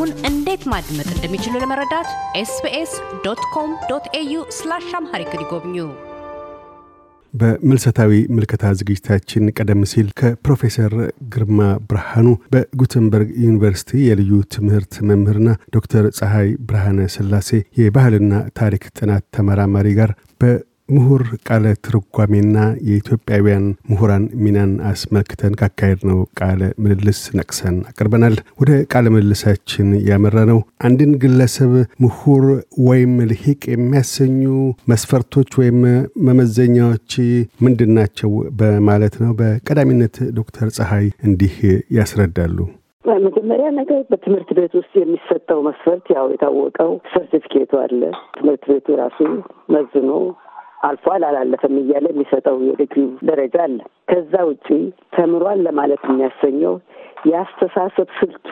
ፕሮግራሙን እንዴት ማድመጥ እንደሚችሉ ለመረዳት SBS dot com dot au slash Amharic ይጎብኙ። በምልሰታዊ ምልከታ ዝግጅታችን ቀደም ሲል ከፕሮፌሰር ግርማ ብርሃኑ በጉተንበርግ ዩኒቨርሲቲ የልዩ ትምህርት መምህርና ዶክተር ፀሐይ ብርሃነ ስላሴ የባህልና ታሪክ ጥናት ተመራማሪ ጋር በምሁር ቃለ ትርጓሜና የኢትዮጵያውያን ምሁራን ሚናን አስመልክተን ካካሄድነው ቃለ ምልልስ ነቅሰን አቅርበናል። ወደ ቃለ ምልልሳችን ያመራነው አንድን ግለሰብ ምሁር ወይም ልሂቅ የሚያሰኙ መስፈርቶች ወይም መመዘኛዎች ምንድን ናቸው በማለት ነው። በቀዳሚነት ዶክተር ፀሐይ እንዲህ ያስረዳሉ። መጀመሪያ ነገር በትምህርት ቤት ውስጥ የሚሰጠው መስፈርት ያው የታወቀው ሰርቲፊኬቱ አለ። ትምህርት ቤቱ ራሱ መዝኖ አልፏል አላለፈም እያለ የሚሰጠው የዲግሪ ደረጃ አለ። ከዛ ውጪ ተምሯል ለማለት የሚያሰኘው የአስተሳሰብ ስልቱ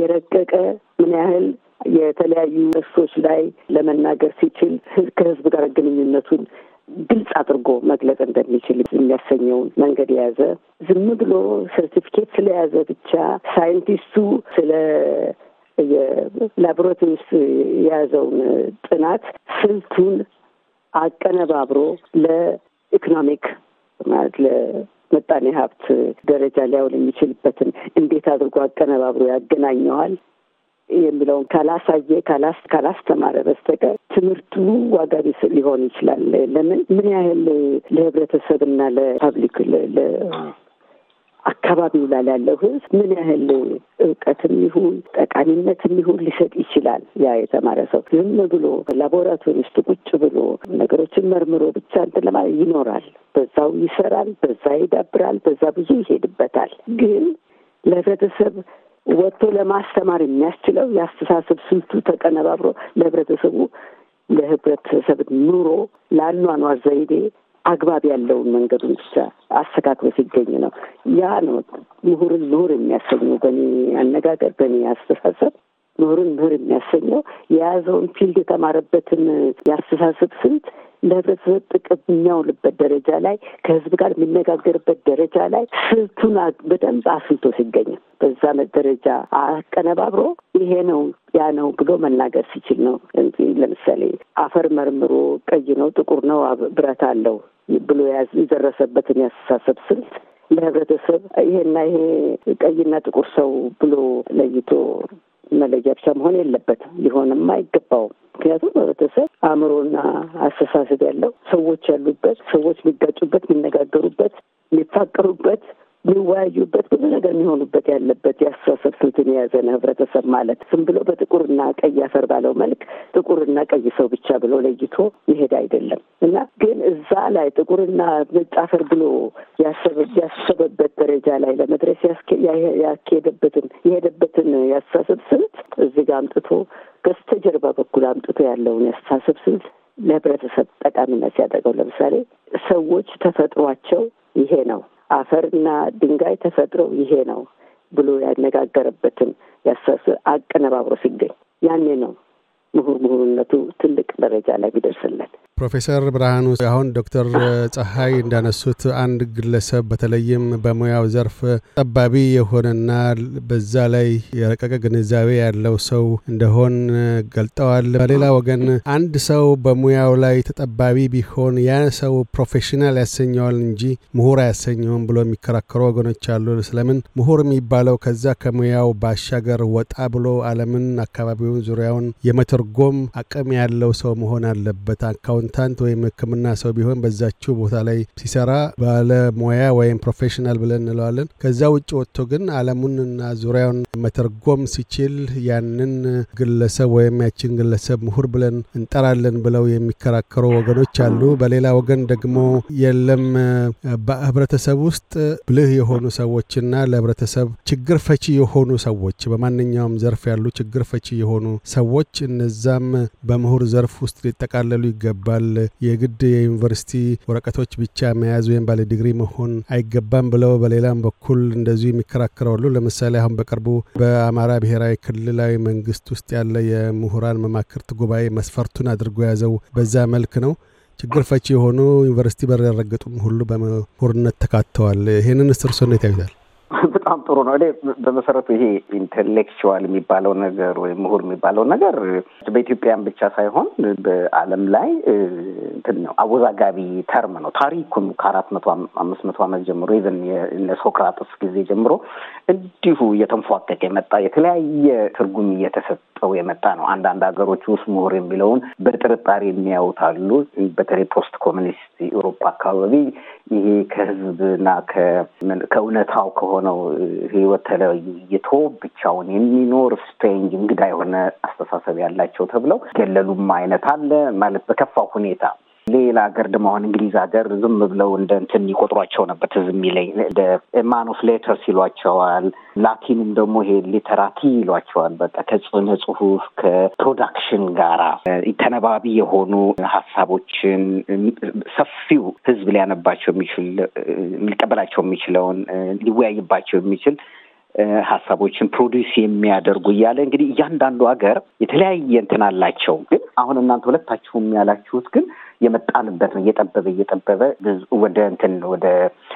የረቀቀ ምን ያህል የተለያዩ ርዕሶች ላይ ለመናገር ሲችል ከህዝብ ጋር ግንኙነቱን ግልጽ አድርጎ መግለጽ እንደሚችል የሚያሰኘውን መንገድ የያዘ ዝም ብሎ ሰርቲፊኬት ስለያዘ ብቻ ሳይንቲስቱ ስለ የላቦራቶሪ ውስጥ የያዘውን ጥናት ስልቱን አቀነባብሮ ለኢኮኖሚክ ማለት ለምጣኔ ሀብት ደረጃ ሊያውል የሚችልበትን እንዴት አድርጎ አቀነባብሮ ያገናኘዋል የሚለውን ካላሳየ ካላስተማረ በስተቀር ትምህርቱ ዋጋ ቢስ ሊሆን ይችላል። ለምን ምን ያህል ለህብረተሰብና ለፓብሊክ አካባቢው ላይ ያለው ህዝብ ምን ያህል እውቀትም ይሁን ጠቃሚነትም ይሁን ሊሰጥ ይችላል። ያ የተማረ ሰው ዝም ብሎ ላቦራቶሪ ውስጥ ቁጭ ብሎ ነገሮችን መርምሮ ብቻ እንትን ለማለት ይኖራል። በዛው ይሰራል፣ በዛ ይዳብራል፣ በዛ ብዙ ይሄድበታል። ግን ለህብረተሰብ ወጥቶ ለማስተማር የሚያስችለው የአስተሳሰብ ስልቱ ተቀነባብሮ ለህብረተሰቡ ለህብረተሰብ ኑሮ ለአኗኗር ዘይቤ አግባብ ያለውን መንገዱን ብቻ አስተካክሎ ሲገኝ ነው። ያ ነው ምሁርን ምሁር የሚያሰኘው። በእኔ አነጋገር፣ በእኔ አስተሳሰብ ምሁርን ምሁር የሚያሰኘው የያዘውን ፊልድ የተማረበትን የአስተሳሰብ ስልት ለህብረተሰብ ጥቅም የሚያውልበት ደረጃ ላይ ከህዝብ ጋር የሚነጋገርበት ደረጃ ላይ ስልቱን በደንብ አስልቶ ሲገኝ በዛ ደረጃ አቀነባብሮ ይሄ ነው ያ ነው ብሎ መናገር ሲችል ነው እንጂ ለምሳሌ አፈር መርምሮ ቀይ ነው ጥቁር ነው ብረት አለው ብሎ የደረሰበትን ያስተሳሰብ ስልት ለህብረተሰብ ይሄና ይሄ ቀይና ጥቁር ሰው ብሎ ለይቶ መለያ ብቻ መሆን የለበትም፣ ሊሆንም አይገባውም። ምክንያቱም ህብረተሰብ አእምሮና አስተሳሰብ ያለው ሰዎች ያሉበት ሰዎች የሚጋጩበት፣ የሚነጋገሩበት፣ የሚፋቀሩበት የሚወያዩበት ብዙ ነገር የሚሆኑበት ያለበት የአስተሳሰብ ስልትን የያዘ ነው ህብረተሰብ ማለት። ዝም ብሎ በጥቁርና ቀይ አፈር ባለው መልክ ጥቁርና ቀይ ሰው ብቻ ብሎ ለይቶ ይሄድ አይደለም እና ግን እዛ ላይ ጥቁርና ነጭ አፈር ብሎ ያሰበበት ደረጃ ላይ ለመድረስ ያስኬደበትን የሄደበትን የአስተሳሰብ ስልት እዚህ ጋር አምጥቶ በስተጀርባ በኩል አምጥቶ ያለውን የአስተሳሰብ ስልት ለህብረተሰብ ጠቃሚነት ሲያደርገው ለምሳሌ ሰዎች ተፈጥሯቸው ይሄ ነው አፈርና ድንጋይ ተፈጥሮ ይሄ ነው ብሎ ያነጋገረበትን ያሳስብ አቀነባብሮ ሲገኝ ያኔ ነው ምሁር ምሁርነቱ ትልቅ ደረጃ ላይ ቢደርስለት። ፕሮፌሰር ብርሃኑ አሁን ዶክተር ፀሐይ እንዳነሱት አንድ ግለሰብ በተለይም በሙያው ዘርፍ ጠባቢ የሆነና በዛ ላይ የረቀቀ ግንዛቤ ያለው ሰው እንደሆን ገልጠዋል። በሌላ ወገን አንድ ሰው በሙያው ላይ ተጠባቢ ቢሆን ያ ሰው professional ያሰኘዋል እንጂ ምሁር አያሰኘውም ብሎ የሚከራከሩ ወገኖች አሉ። ስለምን ምሁር የሚባለው ከዛ ከሙያው ባሻገር ወጣ ብሎ ዓለምን፣ አካባቢውን፣ ዙሪያውን የመተርጎም አቅም ያለው ሰው መሆን አለበት። account accountant ወይም ሕክምና ሰው ቢሆን በዛችው ቦታ ላይ ሲሰራ ባለሙያ ወይም professional ብለን እንለዋለን። ከዛ ውጭ ወጥቶ ግን ዓለሙንና ዙሪያውን መተርጎም ሲችል ያንን ግለሰብ ወይም ያችን ግለሰብ ምሁር ብለን እንጠራለን ብለው የሚከራከሩ ወገኖች አሉ። በሌላ ወገን ደግሞ የለም በህብረተሰብ ውስጥ ብልህ የሆኑ ሰዎችና ለህብረተሰብ ችግር ፈቺ የሆኑ ሰዎች በማንኛውም ዘርፍ ያሉ ችግር ፈቺ የሆኑ ሰዎች እነዛም በምሁር ዘርፍ ውስጥ ሊጠቃለሉ ይገባል። የግድ የዩኒቨርሲቲ ወረቀቶች ብቻ መያዝ ወይም ባለ ዲግሪ መሆን አይገባም ብለው በሌላም በኩል እንደዚሁ የሚከራከራሉ። ለምሳሌ አሁን በቅርቡ በአማራ ብሔራዊ ክልላዊ መንግስት ውስጥ ያለ የምሁራን መማክርት ጉባኤ መስፈርቱን አድርጎ የያዘው በዛ መልክ ነው። ችግር ፈቺ የሆኑ ዩኒቨርሲቲ በር ያልረገጡም ሁሉ በምሁርነት ተካተዋል። ይህንን እርሶ ያዩታል? በጣም ጥሩ ነው። እኔ በመሰረቱ ይሄ intellectual የሚባለው ነገር ወይም ምሁር የሚባለው ነገር በኢትዮጵያን ብቻ ሳይሆን በዓለም ላይ እንትን ነው አወዛጋቢ term ነው። ታሪኩን ከአራት መቶ አምስት መቶ ዓመት ጀምሮ even የእነ ሶክራጥስ ጊዜ ጀምሮ እንዲሁ እየተንፏቀቀ የመጣ የተለያየ ትርጉም እየተሰጠው የመጣ ነው። አንዳንድ ሀገሮች ውስጥ ምሁር የሚለውን በጥርጣሬ የሚያዩት አሉ። በተለይ post communist ኤውሮፓ አካባቢ ይሄ ከህዝብና ከእውነታው ከሆነው ህይወት ተለይቶ ብቻውን የሚኖር strange እንግዳ የሆነ አስተሳሰብ ያላቸው ተብለው ገለሉም አይነት አለ ማለት በከፋ ሁኔታ ሌላ ሀገር ደግሞ አሁን እንግሊዝ ሀገር ዝም ብለው እንደ እንትን ይቆጥሯቸው ነበር። ትዝ የሚለኝ እንደ men of letters ይሏቸዋል። ላቲንም ደግሞ ይሄ literati ይሏቸዋል። በቃ ከሥነ ጽሁፍ ከ production ጋራ ተነባቢ የሆኑ ሀሳቦችን ሰፊው ህዝብ ሊያነባቸው የሚችል ሊቀበላቸው የሚችለውን ሊወያይባቸው የሚችል ሀሳቦችን produce የሚያደርጉ እያለ እንግዲህ እያንዳንዱ ሀገር የተለያየ እንትን አላቸው። ግን አሁን እናንተ ሁለታችሁም ያላችሁት ግን የመጣንበት ነው። እየጠበበ እየጠበበ ወደ እንትን ወደ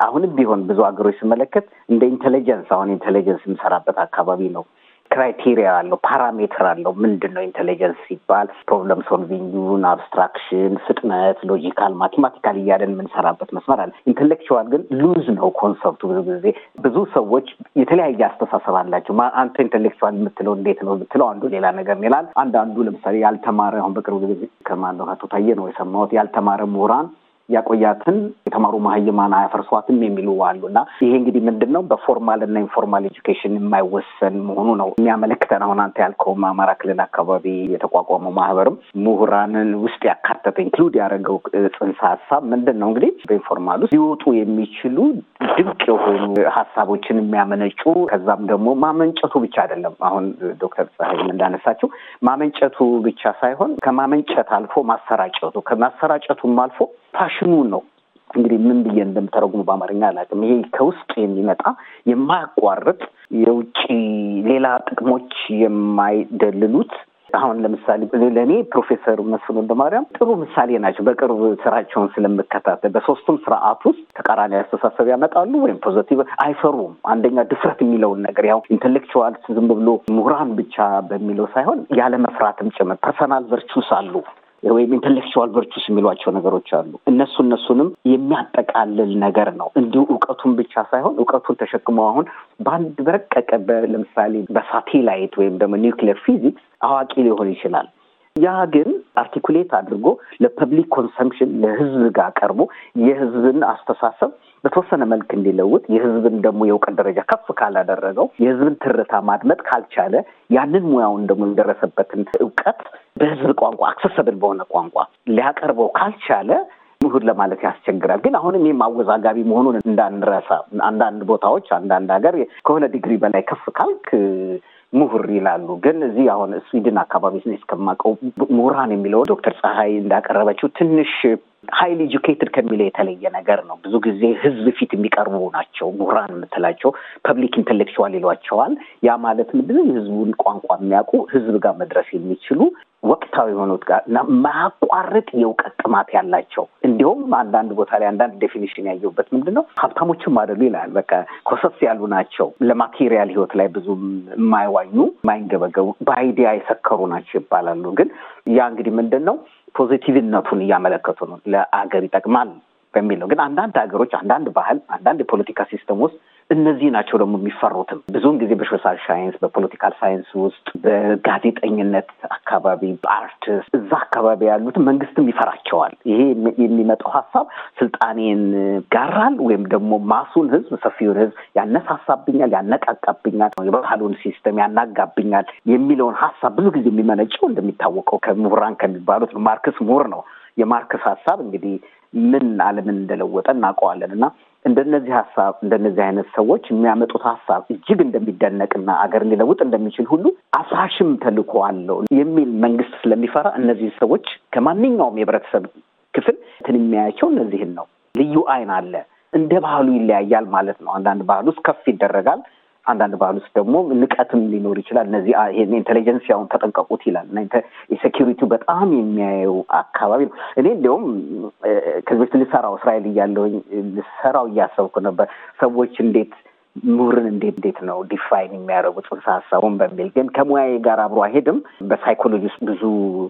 አሁንም ቢሆን ብዙ ሀገሮች ስመለከት እንደ intelligence አሁን intelligence የምሰራበት አካባቢ ነው criteria አለው፣ parameter አለው። ምንድን ነው intelligence ሲባል problem solving ን፣ abstraction፣ ፍጥነት፣ logical፣ mathematical እያለን የምንሰራበት መስመር አለ። intellectual ግን loose ነው concept ኡ። ብዙ ጊዜ ብዙ ሰዎች የተለያየ አስተሳሰብ አላቸው። አንተ intellectual የምትለው እንዴት ነው ብትለው አንዱ ሌላ ነገር ይላል። አንዳንዱ ለምሳሌ ያልተማረ አሁን በቅርቡ ጊዜ ከማነው አቶ ታየ ነው የሰማሁት ያልተማረ ምሁራን ያቆያትን የተማሩ መሀይማን አያፈርሷትም የሚሉ አሉ እና ይሄ እንግዲህ ምንድን ነው በ formal እና informal education የማይወሰን መሆኑ ነው የሚያመለክተን። አሁን አንተ ያልከውም አማራ ክልል አካባቢ የተቋቋመው ማህበርም ምሁራንን ውስጥ ያካተተ include ያደረገው ጽንሰ ሀሳብ ምንድን ነው እንግዲህ በ informal ውስጥ ሊወጡ የሚችሉ ድንቅ የሆኑ ሀሳቦችን የሚያመነጩ ከዛም ደግሞ ማመንጨቱ ብቻ አይደለም። አሁን ዶክተር ፀሐይም እንዳነሳቸው ማመንጨቱ ብቻ ሳይሆን ከማመንጨት አልፎ ማሰራጨቱ ከማሰራጨቱም አልፎ passion ኑ ነው። እንግዲህ ምን ብዬ እንደምተረጉሙ በአማርኛ አላውቅም። ይሄ ከውስጥ የሚመጣ የማያቋርጥ የውጭ ሌላ ጥቅሞች የማይደልሉት አሁን ለምሳሌ ለእኔ ፕሮፌሰር መስፍን ወልደማርያም ጥሩ ምሳሌ ናቸው። በቅርብ ስራቸውን ስለምከታተል በሶስቱም ስርዓት ውስጥ ተቃራኒ አስተሳሰብ ያመጣሉ ወይም positive አይፈሩም። አንደኛ ድፍረት የሚለውን ነገር ያው intellectual ዝም ብሎ ምሁራን ብቻ በሚለው ሳይሆን ያለ መፍራትም ጭምር personal virtues አሉ ወይም intellectual virtues የሚሏቸው ነገሮች አሉ። እነሱ እነሱንም የሚያጠቃልል ነገር ነው። እንዲሁ እውቀቱን ብቻ ሳይሆን እውቀቱን ተሸክመው አሁን በአንድ በረቀቀ ለምሳሌ በሳቴላይት ወይም ደግሞ nuclear physics አዋቂ ሊሆን ይችላል። ያ ግን articulate አድርጎ ለ public consumption ለህዝብ ጋር ቀርቦ የህዝብን አስተሳሰብ በተወሰነ መልክ እንዲለውጥ የህዝብን ደግሞ የእውቀት ደረጃ ከፍ ካላደረገው የህዝብን ትርታ ማድመጥ ካልቻለ ያንን ሙያውን ደግሞ የደረሰበትን እውቀት በህዝብ ቋንቋ accessible በሆነ ቋንቋ ሊያቀርበው ካልቻለ ምሁር ለማለት ያስቸግራል። ግን አሁንም ይህም አወዛጋቢ መሆኑን እንዳንረሳ አንዳንድ ቦታዎች አንዳንድ ሀገር ከሆነ ዲግሪ በላይ ከፍ ካልክ ምሁር ይላሉ። ግን እዚህ አሁን ስዊድን አካባቢ እስከማውቀው ምሁራን የሚለው ዶክተር ፀሐይ እንዳቀረበችው ትንሽ highly educated ከሚለው የተለየ ነገር ነው። ብዙ ጊዜ ህዝብ ፊት የሚቀርቡ ናቸው ምሁራን የምትላቸው public intellectual ይሏቸዋል። ያ ማለት ምንድነው? የህዝቡን ቋንቋ የሚያውቁ ህዝብ ጋር መድረስ የሚችሉ ወቅታዊ የሆኑት ጋር እና ማያቋርጥ የእውቀት ጥማት ያላቸው እንዲሁም አንዳንድ ቦታ ላይ አንዳንድ definition ያየሁበት ምንድን ነው ሀብታሞችም አይደሉ ይላል። በቃ ኮሰስ ያሉ ናቸው። ለ material ህይወት ላይ ብዙም የማይዋኙ የማይንገበገቡ በ idea የሰከሩ ናቸው ይባላሉ። ግን ያ እንግዲህ ምንድን ነው positive ነቱን እያመለከቱ ነው። ለአገር ይጠቅማል በሚል ነው። ግን አንዳንድ ሀገሮች፣ አንዳንድ ባህል፣ አንዳንድ የፖለቲካ system ውስጥ እነዚህ ናቸው ደግሞ የሚፈሩትም ብዙውን ጊዜ በ social science፣ በ political science ውስጥ፣ በጋዜጠኝነት አካባቢ፣ በ arts እዛ አካባቢ ያሉትን መንግስትም ይፈራቸዋል። ይሄ የሚመጣው ሀሳብ ስልጣኔን ይጋራል ወይም ደግሞ mass ኡን ህዝብ፣ ሰፊውን ህዝብ ያነሳሳብኛል፣ ያነቃቃብኛል፣ የባህሉን system ያናጋብኛል የሚለውን ሀሳብ ብዙ ጊዜ የሚመነጨው እንደሚታወቀው ከምሁራን ከሚባሉት ማርክስ ምሁር ነው። የማርክስ ሀሳብ እንግዲህ ምን ዓለምን እንደለወጠ እናውቀዋለን እና እንደነዚህ ሀሳብ እንደነዚህ አይነት ሰዎች የሚያመጡት ሀሳብ እጅግ እንደሚደነቅና አገር ሊለውጥ እንደሚችል ሁሉ አፍራሽም ተልዕኮ አለው የሚል መንግስት ስለሚፈራ እነዚህ ሰዎች ከማንኛውም የህብረተሰብ ክፍል እንትን የሚያያቸው እነዚህን ነው። ልዩ አይን አለ። እንደ ባህሉ ይለያያል ማለት ነው። አንዳንድ ባህል ውስጥ ከፍ ይደረጋል። አንዳንድ ባህል ውስጥ ደግሞ ንቀትም ሊኖር ይችላል። እነዚህ ይሄን intelligentsia ውን ተጠንቀቁት ይላል እና የ security ው በጣም የሚያየው አካባቢ ነው። እኔ እንዲያውም ከዚህ በፊት ልሰራው እስራኤል እያለሁኝ ልሰራው እያሰብኩ ነበር። ሰዎች እንዴት ምሁርን እንዴት እንዴት ነው define የሚያደርጉት ጽንሰ ሀሳቡን በሚል ግን ከሙያዬ ጋር አብሮ አይሄድም። በሳይኮሎጂ ውስጥ ብዙ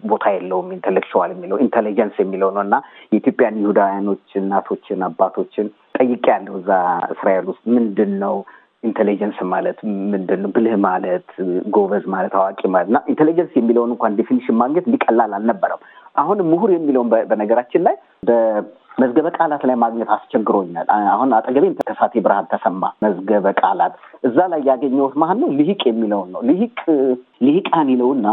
ቦታ የለውም። intellectual የሚለው intelligence የሚለው ነው እና የኢትዮጵያን ይሁዳውያኖች እናቶችን፣ አባቶችን ጠይቄ ያለው እዛ እስራኤል ውስጥ ምንድን ነው intelligence ማለት ምንድን ነው? ብልህ ማለት ጎበዝ ማለት አዋቂ ማለት እና intelligence የሚለውን እንኳን definition ማግኘት ቀላል አልነበረም። አሁን ምሁር የሚለውን በነገራችን ላይ በመዝገበ ቃላት ላይ ማግኘት አስቸግሮኛል። አሁን አጠገቤ ከሳቴ ብርሃን ተሰማ መዝገበ ቃላት እዛ ላይ ያገኘሁት ማን ነው? ልሂቅ የሚለውን ነው። ልሂቅ ልሂቃን ይለውና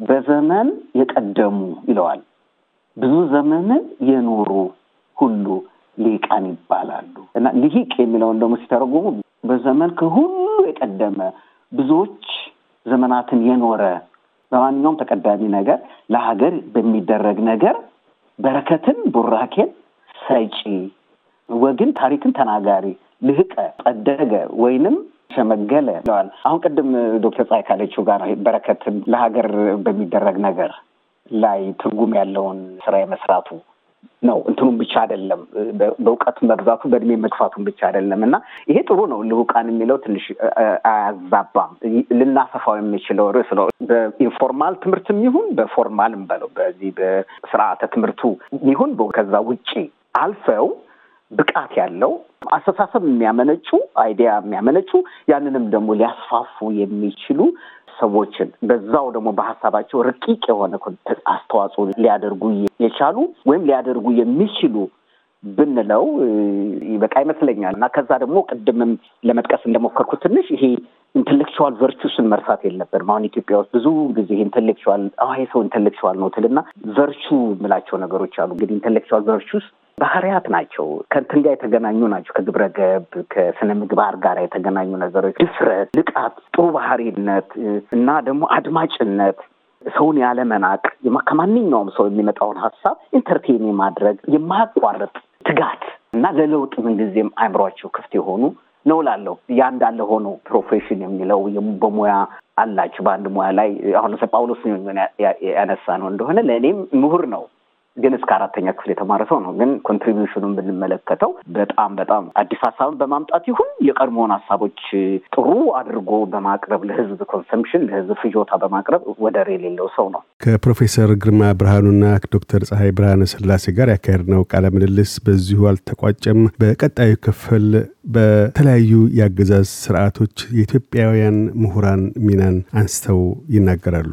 በዘመን የቀደሙ ይለዋል። ብዙ ዘመንን የኖሩ ሁሉ ልሂቃን ይባላሉ እና ልሂቅ የሚለውን ደግሞ ሲተረጉሙ በዘመን ከሁሉ የቀደመ ብዙዎች ዘመናትን የኖረ በማንኛውም ተቀዳሚ ነገር ለሀገር በሚደረግ ነገር በረከትን ቡራኬን ሰጪ ወግን ታሪክን ተናጋሪ ልህቀ ጸደገ ወይንም ሸመገለ ይለዋል። አሁን ቅድም ዶክተር ፀሐይ ካለችው ጋር በረከትን ለሀገር በሚደረግ ነገር ላይ ትርጉም ያለውን ስራ የመስራቱ ነው። እንትኑም ብቻ አይደለም፣ በእውቀት መብዛቱ በእድሜ መግፋቱን ብቻ አይደለም እና ይሄ ጥሩ ነው። ልሁቃን የሚለው ትንሽ አያዛባም። ልናሰፋው የሚችለው ርዕስ ነው። በ informal ትምህርትም ይሁን በ formal ም በለው በዚህ በስርዓተ ትምህርቱ ይሁን ከዛ ውጪ አልፈው ብቃት ያለው አስተሳሰብ የሚያመነጩ idea የሚያመነጩ ያንንም ደግሞ ሊያስፋፉ የሚችሉ ሰዎችን በዛው ደግሞ በሀሳባቸው ረቂቅ የሆነ አስተዋጽኦ ሊያደርጉ የቻሉ ወይም ሊያደርጉ የሚችሉ ብንለው ይበቃ ይመስለኛል። እና ከዛ ደግሞ ቅድምም ለመጥቀስ እንደሞከርኩት ትንሽ ይሄ intellectual virtues ን መርሳት የለብንም። አሁን ኢትዮጵያ ውስጥ ብዙ ጊዜ intellectual ይሄ ሰው intellectual ነው ትልና virtue የምላቸው ነገሮች አሉ። እንግዲህ intellectual virtues ባህሪያት ናቸው። ከእንትን ጋር የተገናኙ ናቸው። ከግብረ ገብ ከስነ ምግባር ጋር የተገናኙ ነገሮች፣ ድፍረት፣ ልቃት፣ ጥሩ ባህሪነት እና ደግሞ አድማጭነት ሰውን ያለመናቅ ከማንኛውም ሰው የሚመጣውን ሀሳብ entertain የማድረግ የማያቋርጥ ትጋት እና ለለውጥ ምንጊዜም አእምሯቸው ክፍት የሆኑ ነው ላለው ያ እንዳለ ሆኖ profession የሚለው በሙያ አላችሁ በአንድ ሙያ ላይ አሁን ጳውሎስ ኞኞን ያነሳን እንደሆነ ለእኔም ምሁር ነው ግን እስከ አራተኛ ክፍል የተማረ ሰው ነው። ግን contribution ኑን ብንመለከተው በጣም በጣም አዲስ ሀሳብን በማምጣት ይሁን የቀድሞውን ሀሳቦች ጥሩ አድርጎ በማቅረብ ለሕዝብ consumption ለሕዝብ ፍጆታ በማቅረብ ወደር የሌለው ሰው ነው። ከፕሮፌሰር ግርማ ብርሃኑና ዶክተር ፀሐይ ብርሃነ ስላሴ ጋር ያካሄድነው ቃለ ምልልስ በዚሁ አልተቋጨም። በቀጣዩ ክፍል በተለያዩ የአገዛዝ ስርዓቶች የኢትዮጵያውያን ምሁራን ሚናን አንስተው ይናገራሉ።